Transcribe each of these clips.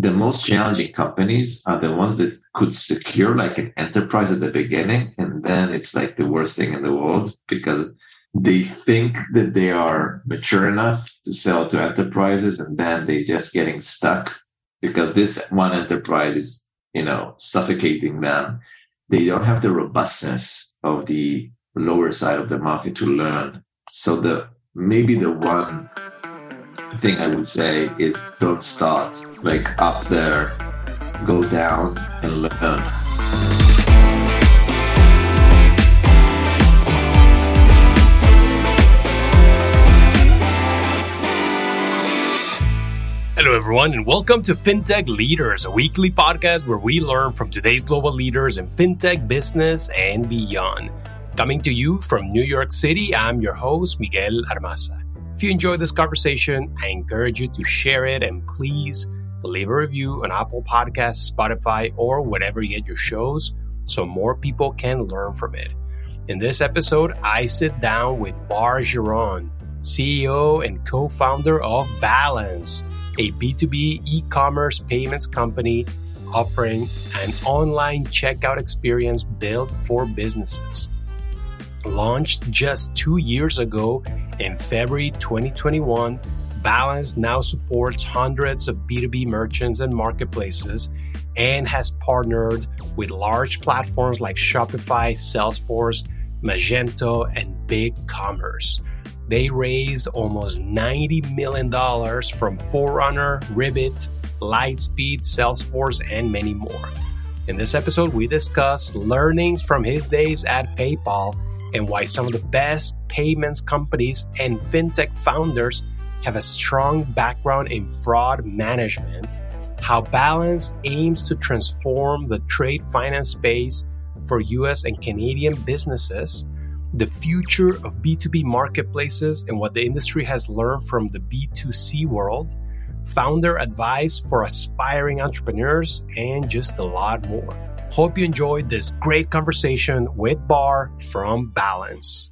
the most challenging companies are the ones that could secure like an enterprise at the beginning and then it's like the worst thing in the world because they think that they are mature enough to sell to enterprises and then they just getting stuck because this one enterprise is you know suffocating them. They don't have the robustness of the lower side of the market to learn. So the maybe the one thing i would say is don't start like up there go down and learn Hello, everyone, and welcome to FinTech Leaders, a weekly podcast where we learn from today's global leaders in FinTech business and beyond. Coming to you from New York City, I'm your host, Miguel Armaza. If you enjoyed this conversation, I encourage you to share it and please leave a review on Apple Podcasts, Spotify, or whatever you get your shows so more people can learn from it. In this episode, I sit down with Bar Geron CEO and co founder of Balance, a B2B e commerce payments company offering an online checkout experience built for businesses. Launched just two years ago in February 2021, Balance now supports hundreds of B2B merchants and marketplaces and has partnered with large platforms like Shopify, Salesforce, Magento, and BigCommerce they raised almost $90 million from Forerunner, Ribbit, Lightspeed, Salesforce, and many more. In this episode, we discuss learnings from his days at PayPal and why some of the best payments companies and fintech founders have a strong background in fraud management, how Balance aims to transform the trade finance space for US and Canadian businesses the future of B2B marketplaces and what the industry has learned from the B2C world, founder advice for aspiring entrepreneurs, and just a lot more. Hope you enjoyed this great conversation with Bar from Balance.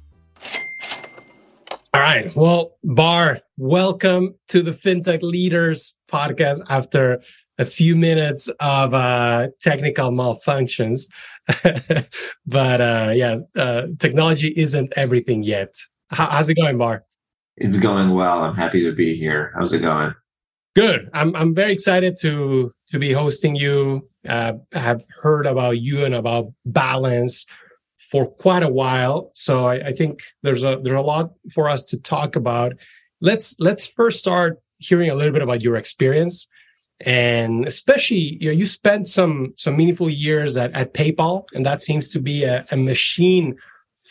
All right. Well, Bar, welcome to the FinTech Leaders podcast after a few minutes of uh, technical malfunctions. but uh, yeah, uh, technology isn't everything yet. How, how's it going, Bar? It's going well. I'm happy to be here. How's it going? Good. I'm I'm very excited to to be hosting you. Uh, I have heard about you and about balance for quite a while, so I, I think there's a there's a lot for us to talk about. Let's let's first start hearing a little bit about your experience and especially you know you spent some some meaningful years at, at paypal and that seems to be a, a machine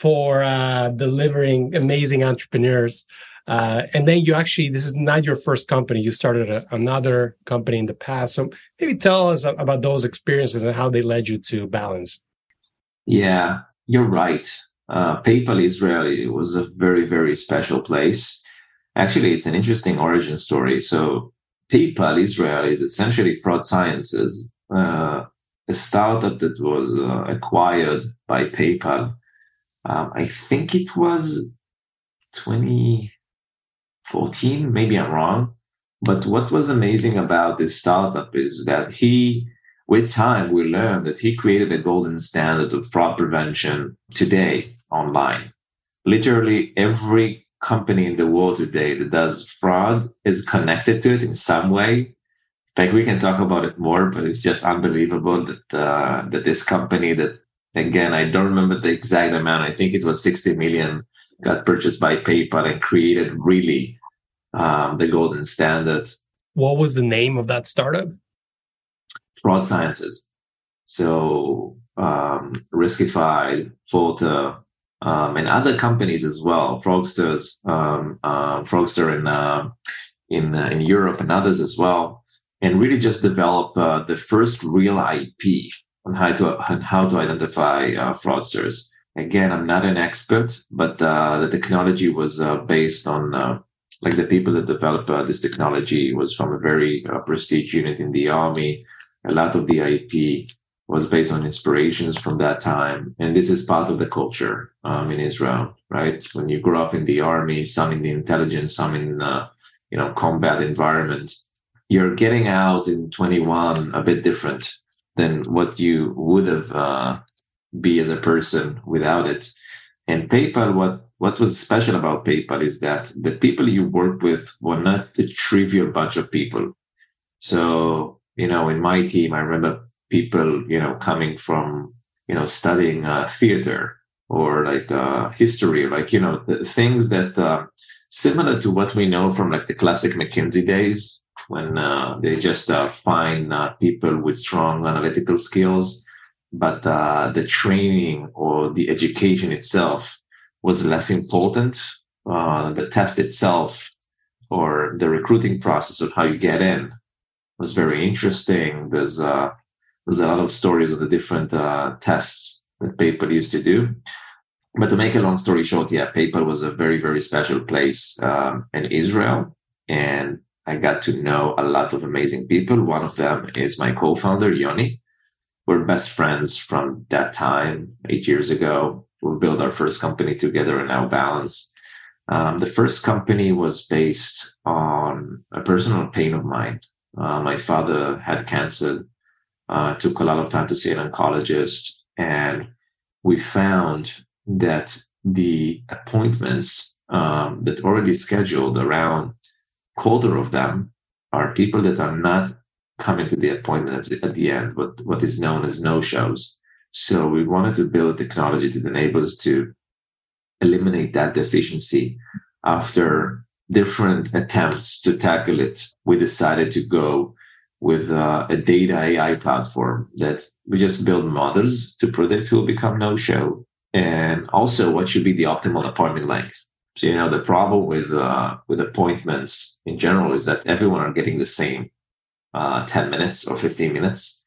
for uh, delivering amazing entrepreneurs uh, and then you actually this is not your first company. You started a, another company in the past. So maybe tell us about those experiences and how they led you to balance. Yeah you're right. Uh, paypal israel was a very very special place. Actually it's an interesting origin story. So PayPal Israel is essentially fraud sciences, uh, a startup that was uh, acquired by PayPal. Um, I think it was 2014, maybe I'm wrong. But what was amazing about this startup is that he, with time, we learned that he created a golden standard of fraud prevention today online. Literally every company in the world today that does fraud is connected to it in some way. Like we can talk about it more, but it's just unbelievable that uh, that this company that again I don't remember the exact amount. I think it was 60 million got purchased by PayPal and created really um, the golden standard. What was the name of that startup? Fraud Sciences. So um, Riskified, Forter, um, and other companies as well, Fraugsters, um, uh, Fraugster in uh, in uh, in Europe and others as well, and really just develop uh, the first real IP on how to on how to identify uh, fraudsters. Again, I'm not an expert, but uh, the technology was based on like the people that developed this technology was from a very prestige unit in the army. A lot of the IP was based on inspirations from that time. And this is part of the culture um, in Israel, right? When you grow up in the army, some in the intelligence, some in, uh, you know, combat environment, you're getting out in 21 a bit different than what you would have uh, be as a person without it. And PayPal, what what was special about PayPal is that the people you work with were not a trivial bunch of people. So you know, in my team, I remember people you know coming from you know studying uh, theater or like uh, history, like you know the things that uh, similar to what we know from like the classic McKinsey days when uh, they just uh, find uh, people with strong analytical skills, but uh, the training or the education itself was less important. Uh, the test itself or the recruiting process of how you get in was very interesting. There's uh, there's a lot of stories of the different tests that PayPal used to do. But to make a long story short, yeah, PayPal was a very, very special place um, in Israel. And I got to know a lot of amazing people. One of them is my co-founder, Yoni. We're best friends from that time, eight years ago. We built our first company together and now Balance. Um, the first company was based on a personal pain of mine. Uh, my father had cancer, uh, took a lot of time to see an oncologist, and we found that the appointments um, that already scheduled around quarter of them are people that are not coming to the appointments at the end, what, what is known as no shows. So we wanted to build technology that enables to eliminate that deficiency. After different attempts to tackle it, we decided to go with uh, a data AI platform that we just build models to predict who will become no show and also what should be the optimal appointment length. So, you know, the problem with, uh, with appointments in general is that everyone are getting the same, uh, 10 minutes or 15 minutes.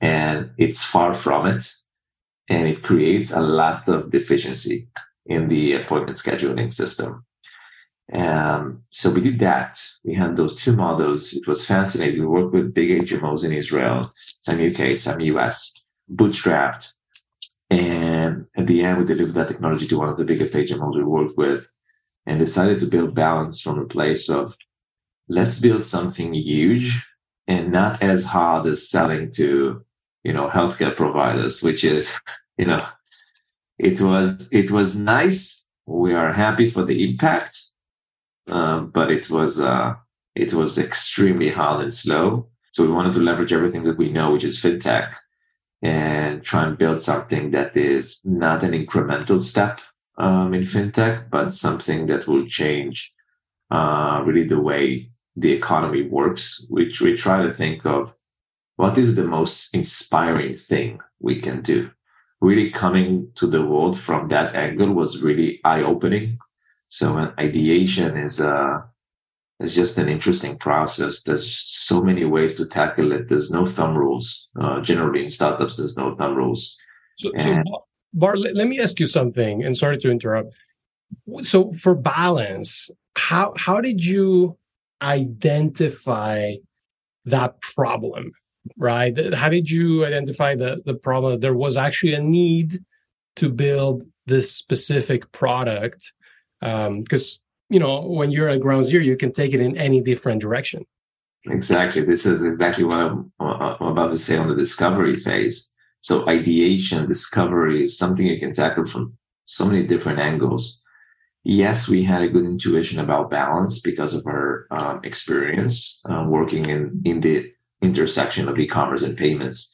And it's far from it. And it creates a lot of deficiency in the appointment scheduling system. And so we did that. We had those two models. It was fascinating. We worked with big HMOs in Israel, some UK, some US, bootstrapped. And at the end, we delivered that technology to one of the biggest HMOs we worked with and decided to build balance from a place of let's build something huge and not as hard as selling to, you know, healthcare providers, which is, you know, it was, it was nice. We are happy for the impact. Uh, but it was, uh, it was extremely hard and slow. So we wanted to leverage everything that we know, which is fintech and try and build something that is not an incremental step um, in fintech, but something that will change uh, really the way the economy works. Which we try to think of what is the most inspiring thing we can do. Really coming to the world from that angle was really eye opening. So an ideation is a uh, it's just an interesting process. There's so many ways to tackle it. There's no thumb rules. Uh, generally, in startups, there's no thumb rules. So, and, so Bar, let, let me ask you something. And sorry to interrupt. So, for balance, how how did you identify that problem? Right? How did you identify the the problem? There was actually a need to build this specific product because um, you know, when you're at ground zero, you can take it in any different direction. Exactly. This is exactly what I'm, I'm about to say on the discovery phase. So ideation, discovery is something you can tackle from so many different angles. Yes, we had a good intuition about balance because of our um, experience uh, working in, in the intersection of e-commerce and payments.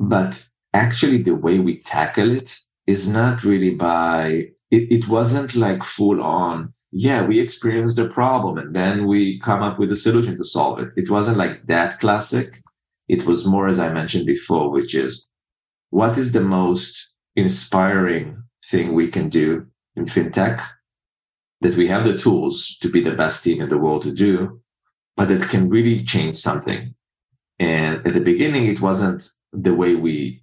But actually the way we tackle it is not really by, it, it wasn't like full on yeah, we experienced the problem and then we come up with a solution to solve it. It wasn't like that classic. It was more, as I mentioned before, which is what is the most inspiring thing we can do in fintech that we have the tools to be the best team in the world to do, but that can really change something. And at the beginning, it wasn't the way we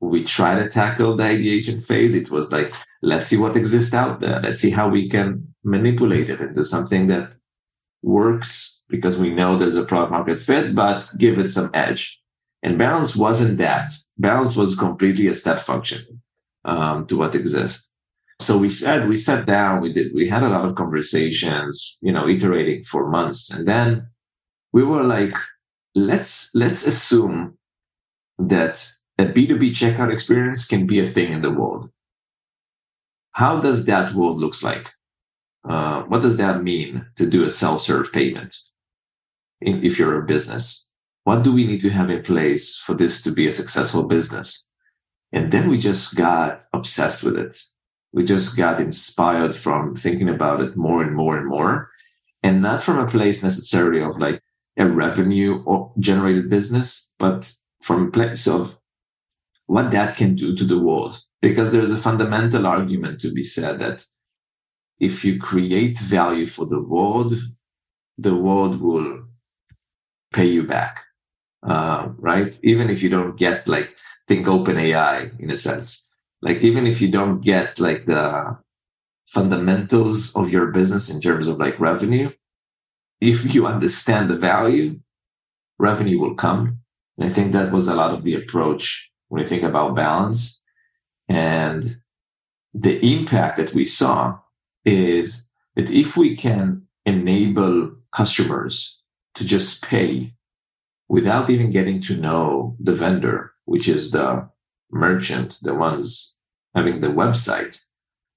we try to tackle the ideation phase. It was like, let's see what exists out there. Let's see how we can manipulate it into something that works because we know there's a product market fit, but give it some edge. And balance wasn't that. Balance was completely a step function um, to what exists. So we said we sat down, we did, we had a lot of conversations, you know, iterating for months, and then we were like, let's let's assume that a B2B checkout experience can be a thing in the world. How does that world looks like? Uh, what does that mean to do a self-serve payment in, if you're a business? What do we need to have in place for this to be a successful business? And then we just got obsessed with it. We just got inspired from thinking about it more and more and more. And not from a place necessarily of like a revenue or generated business, but from a place of what that can do to the world. Because there's a fundamental argument to be said that if you create value for the world, the world will pay you back. Uh, right? Even if you don't get like think OpenAI in a sense. Like even if you don't get like the fundamentals of your business in terms of like revenue, if you understand the value, revenue will come. And I think that was a lot of the approach when you think about balance. And the impact that we saw is that if we can enable customers to just pay without even getting to know the vendor, which is the merchant, the ones having the website,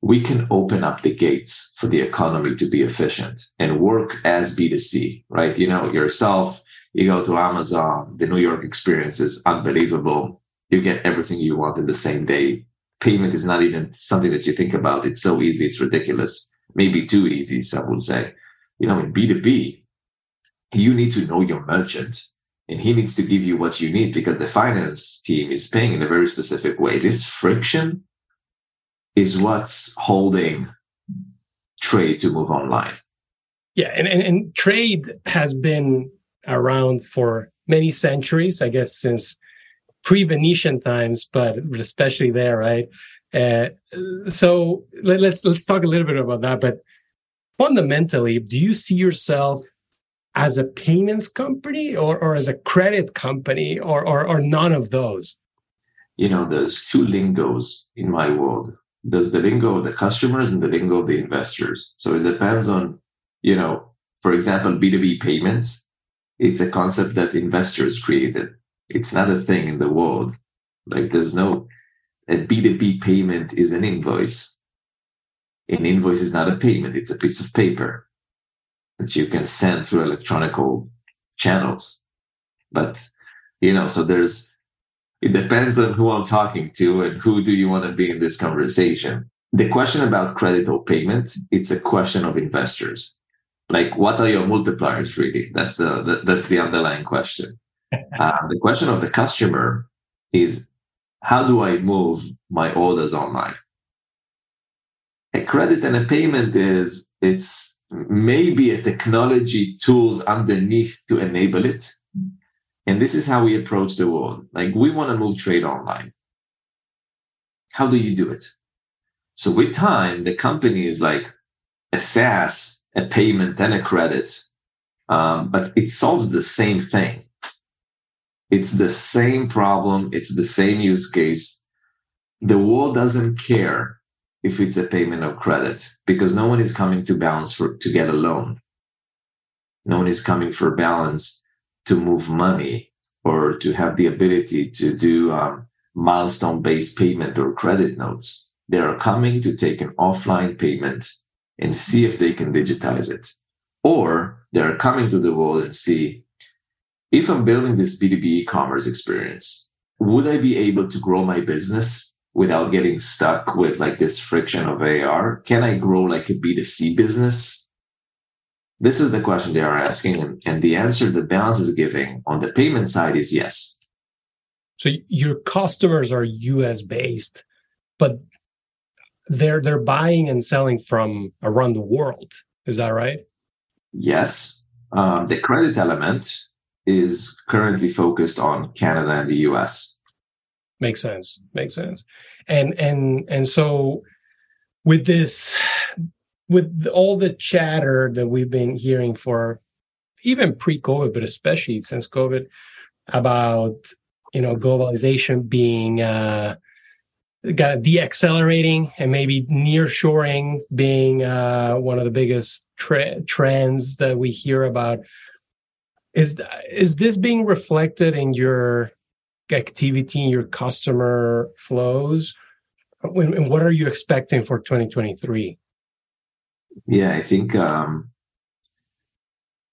we can open up the gates for the economy to be efficient and work as B2C, right? You know, yourself, you go to Amazon, the New York experience is unbelievable. You get everything you want in the same day. Payment is not even something that you think about. It's so easy. It's ridiculous. Maybe too easy, some would say. You know, in B2B, you need to know your merchant and he needs to give you what you need because the finance team is paying in a very specific way. This friction is what's holding trade to move online. Yeah, and, and, and trade has been around for many centuries, I guess since pre-Venetian times, but especially there, right? Uh, so let, let's let's talk a little bit about that. But fundamentally, do you see yourself as a payments company or, or as a credit company or, or, or none of those? You know, there's two lingos in my world. There's the lingo of the customers and the lingo of the investors. So it depends on, you know, for example, B2B payments. It's a concept that investors created. It's not a thing in the world. Like there's no, a B2B payment is an invoice. An invoice is not a payment. It's a piece of paper that you can send through electronical channels. But, you know, so there's, it depends on who I'm talking to and who do you want to be in this conversation. The question about credit or payment, it's a question of investors. Like, what are your multipliers really? That's the, the that's the underlying question. uh, the question of the customer is, how do I move my orders online? A credit and a payment is, it's maybe a technology tools underneath to enable it. And this is how we approach the world. Like we want to move trade online. How do you do it? So with time, the company is like a SaaS, a payment and a credit. Um, but it solves the same thing. It's the same problem. It's the same use case. The world doesn't care if it's a payment of credit because no one is coming to balance for to get a loan. No one is coming for balance to move money or to have the ability to do um, milestone based payment or credit notes. They are coming to take an offline payment and see if they can digitize it. Or they're coming to the world and see if I'm building this B2B e-commerce experience, would I be able to grow my business without getting stuck with like this friction of AR? Can I grow like a B2C business? This is the question they are asking. And, and the answer that Balance is giving on the payment side is yes. So your customers are US based, but they're they're buying and selling from around the world. Is that right? Yes. Um, the credit element is currently focused on Canada and the US. Makes sense. Makes sense. And and and so with this with all the chatter that we've been hearing for even pre-COVID, but especially since COVID, about you know globalization being uh, got deaccelerating and maybe nearshoring being uh, one of the biggest tre- trends that we hear about. Is is this being reflected in your activity in your customer flows? And what are you expecting for 2023 yeah i think um,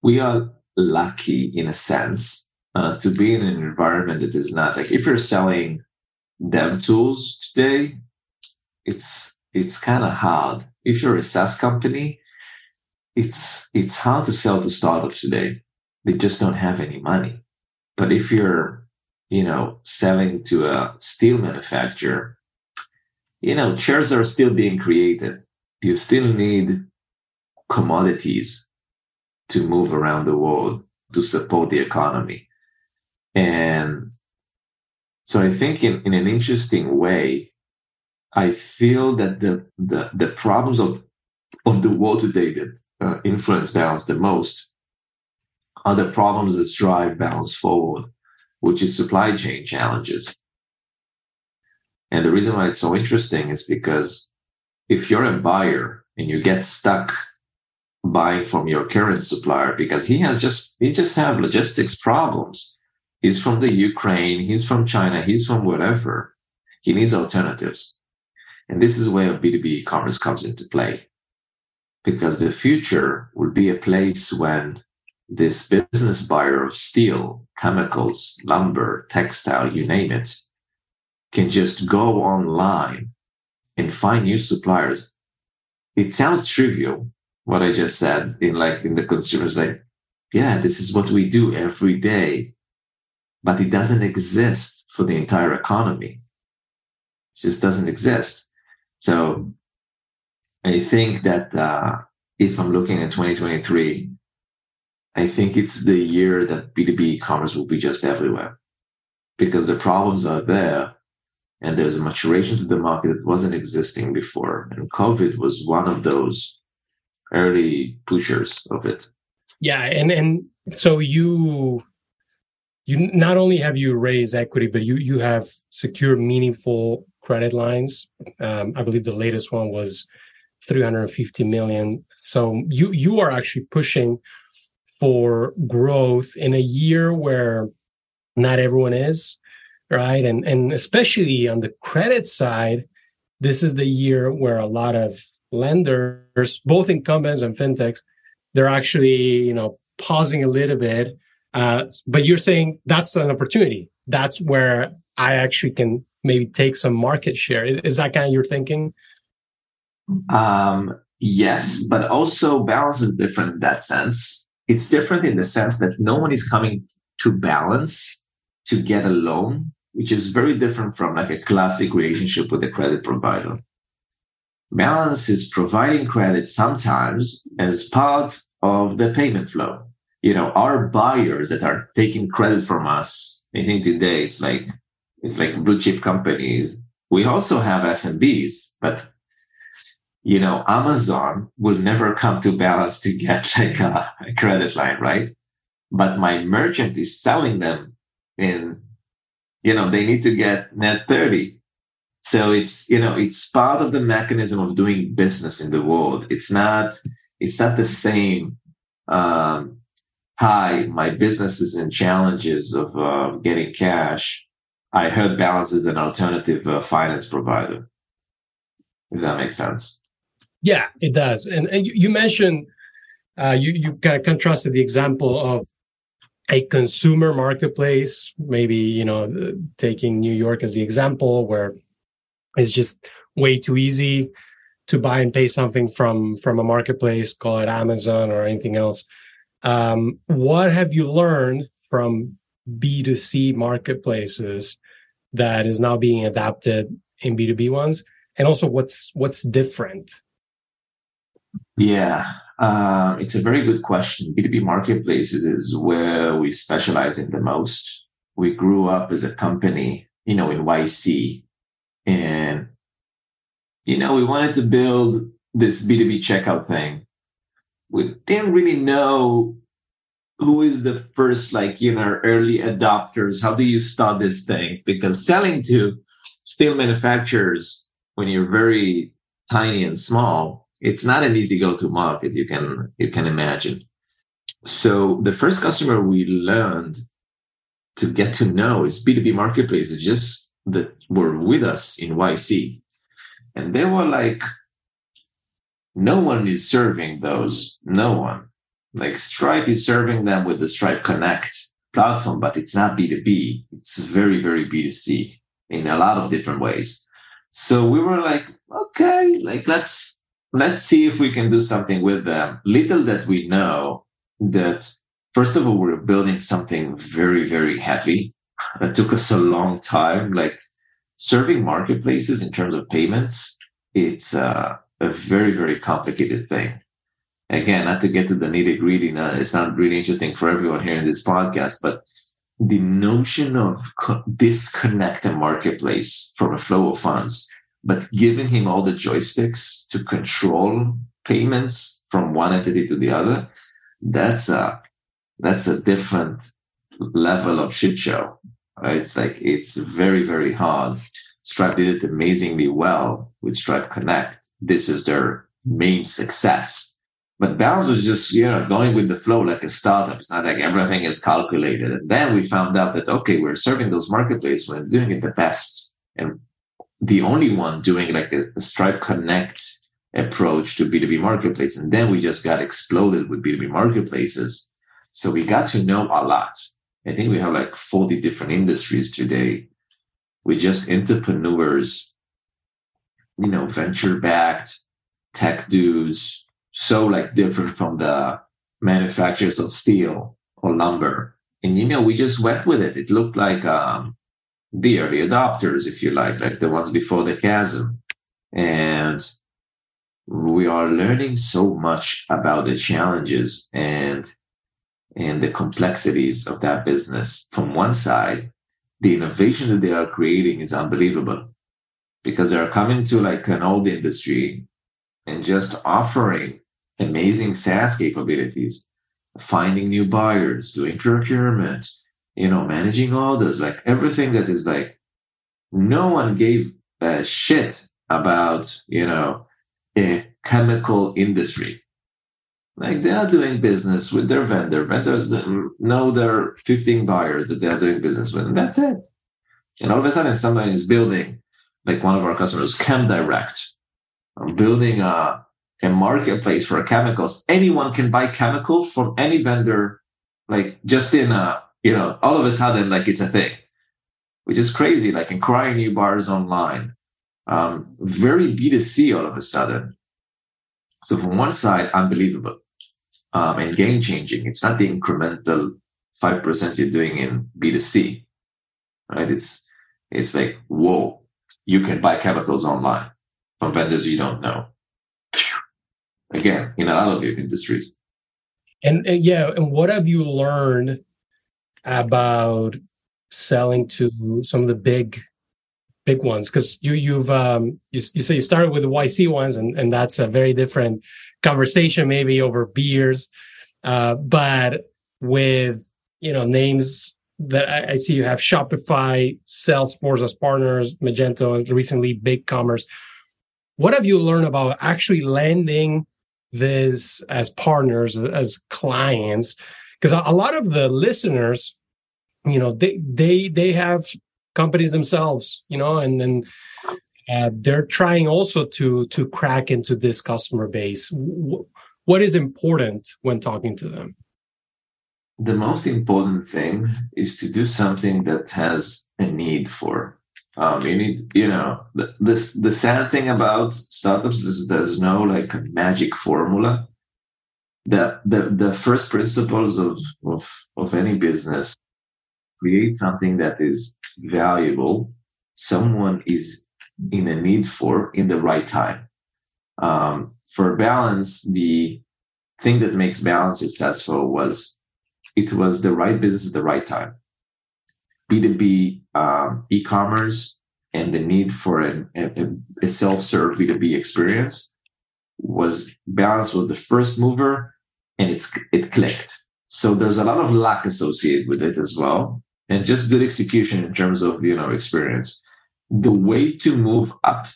we are lucky in a sense uh, to be in an environment that is not like if you're selling dev tools today it's it's kind of hard. If you're a SaaS company it's it's hard to sell to startups today. They just don't have any money. But if you're you know selling to a steel manufacturer you know chairs are still being created. You still need commodities to move around the world to support the economy. And so I think in, in an interesting way, I feel that the, the, the problems of, of the world today that uh, influence balance the most are the problems that drive balance forward, which is supply chain challenges. And the reason why it's so interesting is because if you're a buyer and you get stuck buying from your current supplier because he has just he just have logistics problems. He's from the Ukraine, he's from China, he's from whatever. He needs alternatives. And this is where B2B e-commerce comes into play. Because the future will be a place when this business buyer of steel, chemicals, lumber, textile, you name it, can just go online and find new suppliers. It sounds trivial, what I just said in like in the consumers like, yeah, this is what we do every day, but it doesn't exist for the entire economy. It just doesn't exist. So I think that uh, if I'm looking at 2023, I think it's the year that B2B e-commerce will be just everywhere because the problems are there and there's a maturation to the market that wasn't existing before. And COVID was one of those early pushers of it. Yeah, and and so you you not only have you raised equity, but you you have secured meaningful credit lines. Um, I believe the latest one was 350 million. So you you are actually pushing for growth in a year where not everyone is, right? And and especially on the credit side, this is the year where a lot of lenders, both incumbents and fintechs, they're actually, you know, pausing a little bit. Uh, but you're saying that's an opportunity. That's where I actually can maybe take some market share. Is that kind of your thinking? Um, yes, but also balance is different in that sense. It's different in the sense that no one is coming to balance to get a loan, which is very different from like a classic relationship with a credit provider. Balance is providing credit sometimes as part of the payment flow. You know, our buyers that are taking credit from us, I think today it's like, it's like blue chip companies. We also have SMBs, but you know, Amazon will never come to balance to get like a, a credit line, right? But my merchant is selling them in, you know, they need to get net 30 so it's, you know, it's part of the mechanism of doing business in the world. It's not, it's not the same. Um, hi, my business is in challenges of uh, getting cash. I heard Balance is an alternative uh, finance provider. If that makes sense. Yeah, it does. And, and you, you mentioned, uh, you, you kind of contrasted the example of a consumer marketplace, maybe, you know, taking New York as the example where it's just way too easy to buy and pay something from from a marketplace, call it Amazon or anything else. Um, what have you learned from B2C marketplaces that is now being adapted in B2B ones? And also what's what's different? Yeah, uh, it's a very good question. B2B marketplaces is where we specialize in the most. We grew up as a company, you know, in YC, and, you know, we wanted to build this B2B checkout thing. We didn't really know who is the first, like, you know, early adopters. How do you start this thing? Because selling to steel manufacturers when you're very tiny and small, it's not an easy go to market. You can, you can imagine. so the first customer we learned to get to know is B2B marketplaces just that were with us in YC. And they were like, no one is serving those. No one. Like Stripe is serving them with the Stripe Connect platform, but it's not B2B. It's very, very B2C in a lot of different ways. So we were like, okay, like let's let's see if we can do something with them. Little that we know that first of all, we're building something very, very heavy. It took us a long time. Like serving marketplaces in terms of payments, it's uh, a very, very complicated thing. Again, not to get to the nitty gritty, it's not really interesting for everyone here in this podcast, but the notion of co- disconnect a marketplace from a flow of funds, but giving him all the joysticks to control payments from one entity to the other, that's a that's a different level of shit show. Right? It's like it's very very hard. Stripe did it amazingly well with Stripe Connect. This is their main success. But Balance was just, you know, going with the flow like a startup. It's not like everything is calculated. And then we found out that, okay, we're serving those marketplaces. We're doing it the best. And the only one doing like a, a Stripe Connect approach to B2B marketplace. And then we just got exploded with B2B marketplaces. So we got to know a lot. I think we have like 40 different industries today with just entrepreneurs, you know, venture backed tech dudes, so like different from the manufacturers of steel or lumber. And you know, we just went with it. It looked like um, the early adopters, if you like, like the ones before the chasm. And we are learning so much about the challenges and and the complexities of that business. From one side, the innovation that they are creating is unbelievable because they are coming to like an old industry and just offering amazing SaaS capabilities, finding new buyers, doing procurement, you know, managing orders, like everything that is like no one gave a shit about, you know, a chemical industry. Like they are doing business with their vendor. Vendors know their 15 buyers that they are doing business with, and that's it. And all of a sudden, somebody is building, like one of our customers, ChemDirect, building a, a marketplace for chemicals. Anyone can buy chemicals from any vendor, like just in a, you know, all of a sudden, like it's a thing, which is crazy, like acquiring new bars online. Um, very B2C all of a sudden. So from one side, unbelievable um, and game changing. It's not the incremental 5% you're doing in B2C, right? It's, it's like, whoa, you can buy chemicals online from vendors you don't know. Again, in a lot of your industries. And, and yeah, and what have you learned about selling to some of the big big ones because you you've um you, you say you started with the YC ones and and that's a very different conversation maybe over beers uh but with you know names that I, I see you have Shopify, Salesforce as partners, Magento, and recently BigCommerce. What have you learned about actually landing this as partners, as clients? Because a, a lot of the listeners, you know, they they they have companies themselves, you know, and then uh, they're trying also to to crack into this customer base. W- what is important when talking to them? The most important thing is to do something that has a need for. Um, you need, you know, the, the sad thing about startups is there's no like magic formula. The the the first principles of of of any business create something that is valuable, someone is in a need for in the right time. Um, for balance, the thing that makes balance successful was it was the right business at the right time. B2B um, e-commerce and the need for a, a self-serve B2B experience was balance was the first mover and it's it clicked. So there's a lot of luck associated with it as well and just good execution in terms of you know experience. The way to move up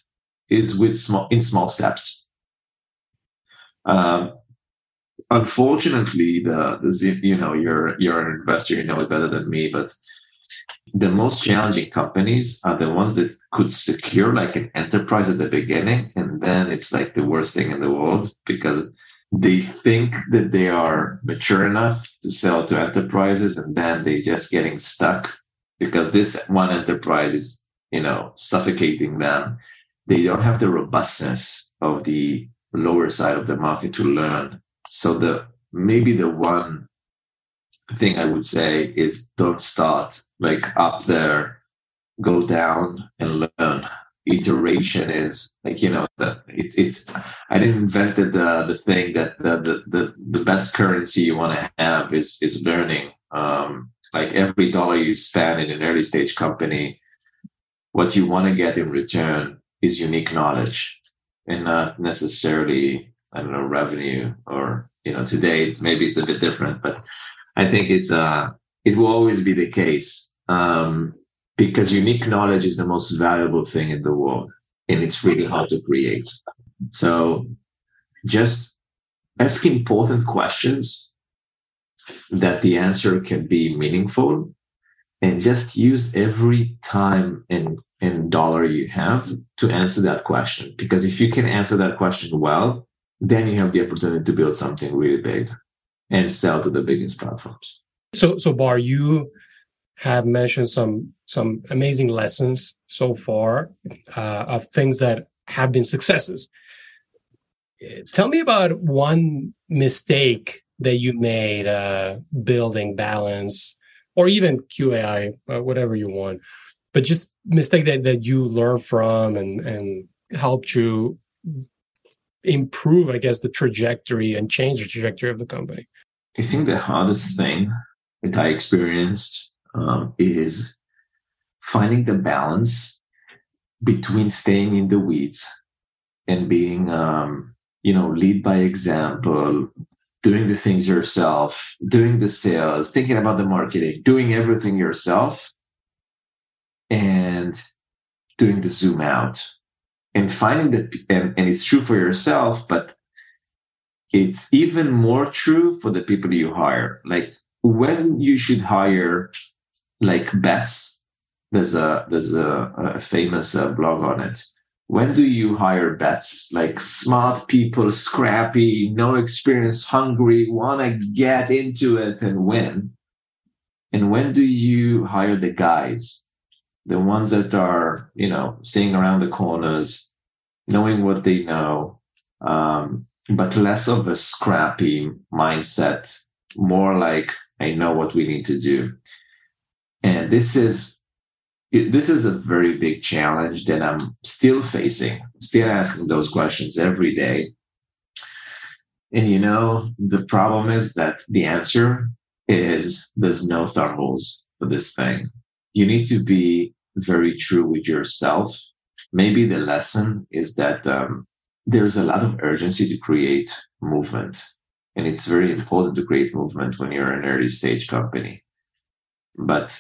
is with small in small steps. Um, unfortunately, the, the you know you're you're an investor, you know it better than me, but the most challenging companies are the ones that could secure like an enterprise at the beginning, and then it's like the worst thing in the world because they think that they are mature enough to sell to enterprises, and then they just getting stuck because this one enterprise is you know suffocating them. They don't have the robustness of the lower side of the market to learn. So the maybe the one thing I would say is don't start like up there, go down and learn. Iteration is like you know that it's it's I didn't invented the the thing that the the the, the best currency you want to have is is learning. Um, like every dollar you spend in an early stage company, what you want to get in return is unique knowledge and not necessarily I don't know revenue or you know today it's maybe it's a bit different, but I think it's uh it will always be the case um, because unique knowledge is the most valuable thing in the world and it's really hard to create. So just ask important questions that the answer can be meaningful and just use every time and and dollar you have to answer that question. Because if you can answer that question well, then you have the opportunity to build something really big and sell to the biggest platforms. So, so Bar, you have mentioned some some amazing lessons so far uh, of things that have been successes. Tell me about one mistake that you made uh, building balance or even QAI, uh, whatever you want but just mistake that that you learn from and and helped you improve, I guess, the trajectory and change the trajectory of the company. I think the hardest thing that I experienced um, is finding the balance between staying in the weeds and being, um, you know, lead by example, doing the things yourself, doing the sales, thinking about the marketing, doing everything yourself, and doing the zoom out. And finding that and, and it's true for yourself but it's even more true for the people you hire. Like when you should hire like bets there's a there's a, a famous uh, blog on it when do you hire bets? Like smart people scrappy no experience hungry want to get into it and win. And when do you hire the guys? The ones that are, you know, seeing around the corners, knowing what they know, um, but less of a scrappy mindset, more like, I know what we need to do. And this is, this is a very big challenge that I'm still facing, still asking those questions every day. And you know, the problem is that the answer is there's no thumb holes for this thing. You need to be very true with yourself. Maybe the lesson is that um, there's a lot of urgency to create movement. And it's very important to create movement when you're an early stage company. But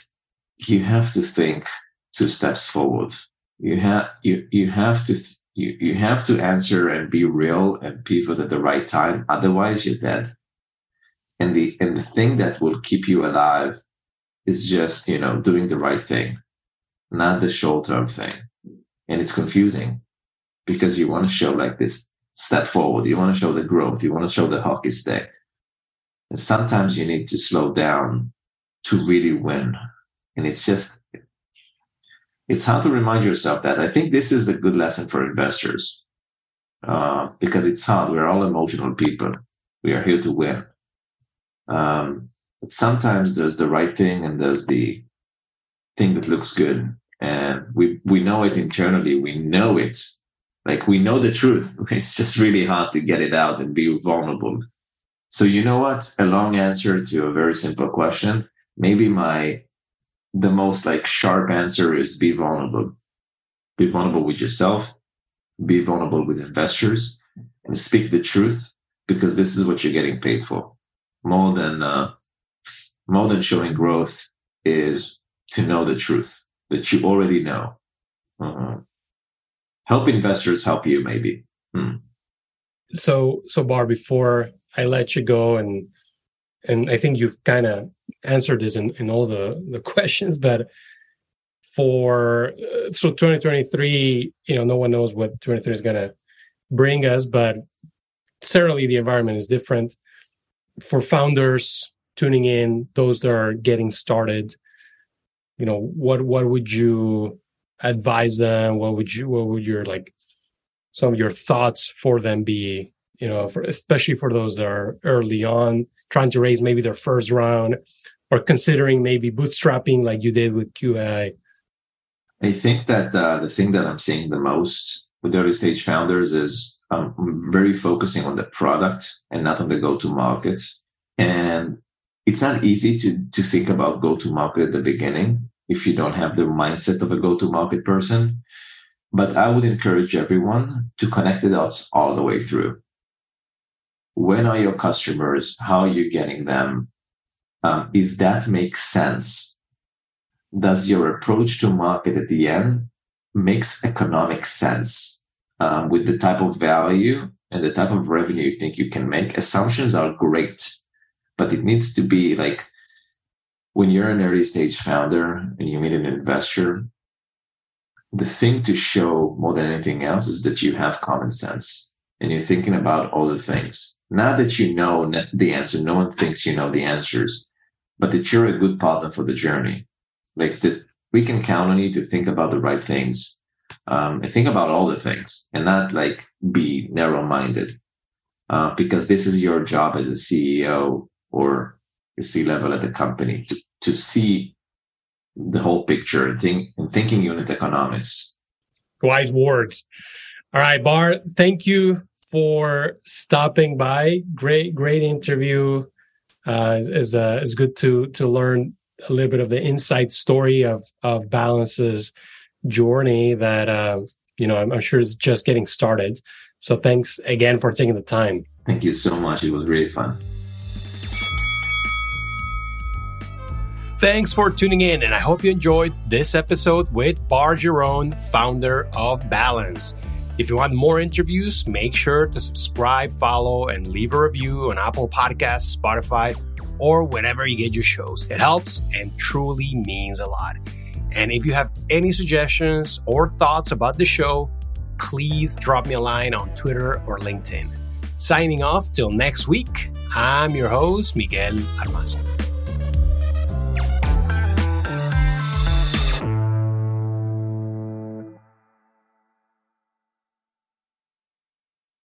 you have to think two steps forward. You have, you, you have to, th- you, you have to answer and be real and pivot at the right time. Otherwise you're dead. And the, and the thing that will keep you alive is just, you know, doing the right thing not the short term thing. And it's confusing because you want to show like this step forward. You want to show the growth. You want to show the hockey stick. And sometimes you need to slow down to really win. And it's just, it's hard to remind yourself that. I think this is a good lesson for investors uh, because it's hard. We're all emotional people. We are here to win. Um, but sometimes there's the right thing and there's the thing that looks good and we we know it internally we know it like we know the truth it's just really hard to get it out and be vulnerable so you know what a long answer to a very simple question maybe my the most like sharp answer is be vulnerable be vulnerable with yourself be vulnerable with investors and speak the truth because this is what you're getting paid for more than uh, more than showing growth is to know the truth that you already know. Uh, help investors help you, maybe. Hmm. So, so Bar, before I let you go and and I think you've kind of answered this in, in all the the questions, but for uh, so 2023, you know, no one knows what 2023 is going to bring us, but certainly the environment is different for founders tuning in, those that are getting started. You know, what what would you advise them? What would you what would your like some of your thoughts for them be? You know, for, especially for those that are early on, trying to raise maybe their first round, or considering maybe bootstrapping like you did with QA. I think that uh, the thing that I'm seeing the most with early stage founders is um, very focusing on the product and not on the go to market. And it's not easy to, to think about go to market at the beginning if you don't have the mindset of a go to market person. But I would encourage everyone to connect the dots all the way through. When are your customers? How are you getting them? Um, is that make sense? Does your approach to market at the end makes economic sense um, with the type of value and the type of revenue you think you can make? Assumptions are great, but it needs to be like when you're an early stage founder and you meet an investor, the thing to show more than anything else is that you have common sense and you're thinking about all the things. Not that you know the answer. No one thinks you know the answers, but that you're a good partner for the journey. Like that we can count on you to think about the right things um, and think about all the things and not like be narrow minded. Uh, because this is your job as a CEO or a C level at the company to, to see the whole picture and think and thinking unit economics. Wise words. All right, Bar, thank you for stopping by. Great, great interview. Uh, is uh, is good to to learn a little bit of the inside story of of Balance's journey. That uh, you know, I'm, I'm sure is just getting started. So thanks again for taking the time. Thank you so much. It was really fun. Thanks for tuning in, and I hope you enjoyed this episode with Bar Geron, founder of Balance. If you want more interviews, make sure to subscribe, follow, and leave a review on Apple Podcasts, Spotify, or wherever you get your shows. It helps and truly means a lot. And if you have any suggestions or thoughts about the show, please drop me a line on Twitter or LinkedIn. Signing off till next week, I'm your host, Miguel Armaza.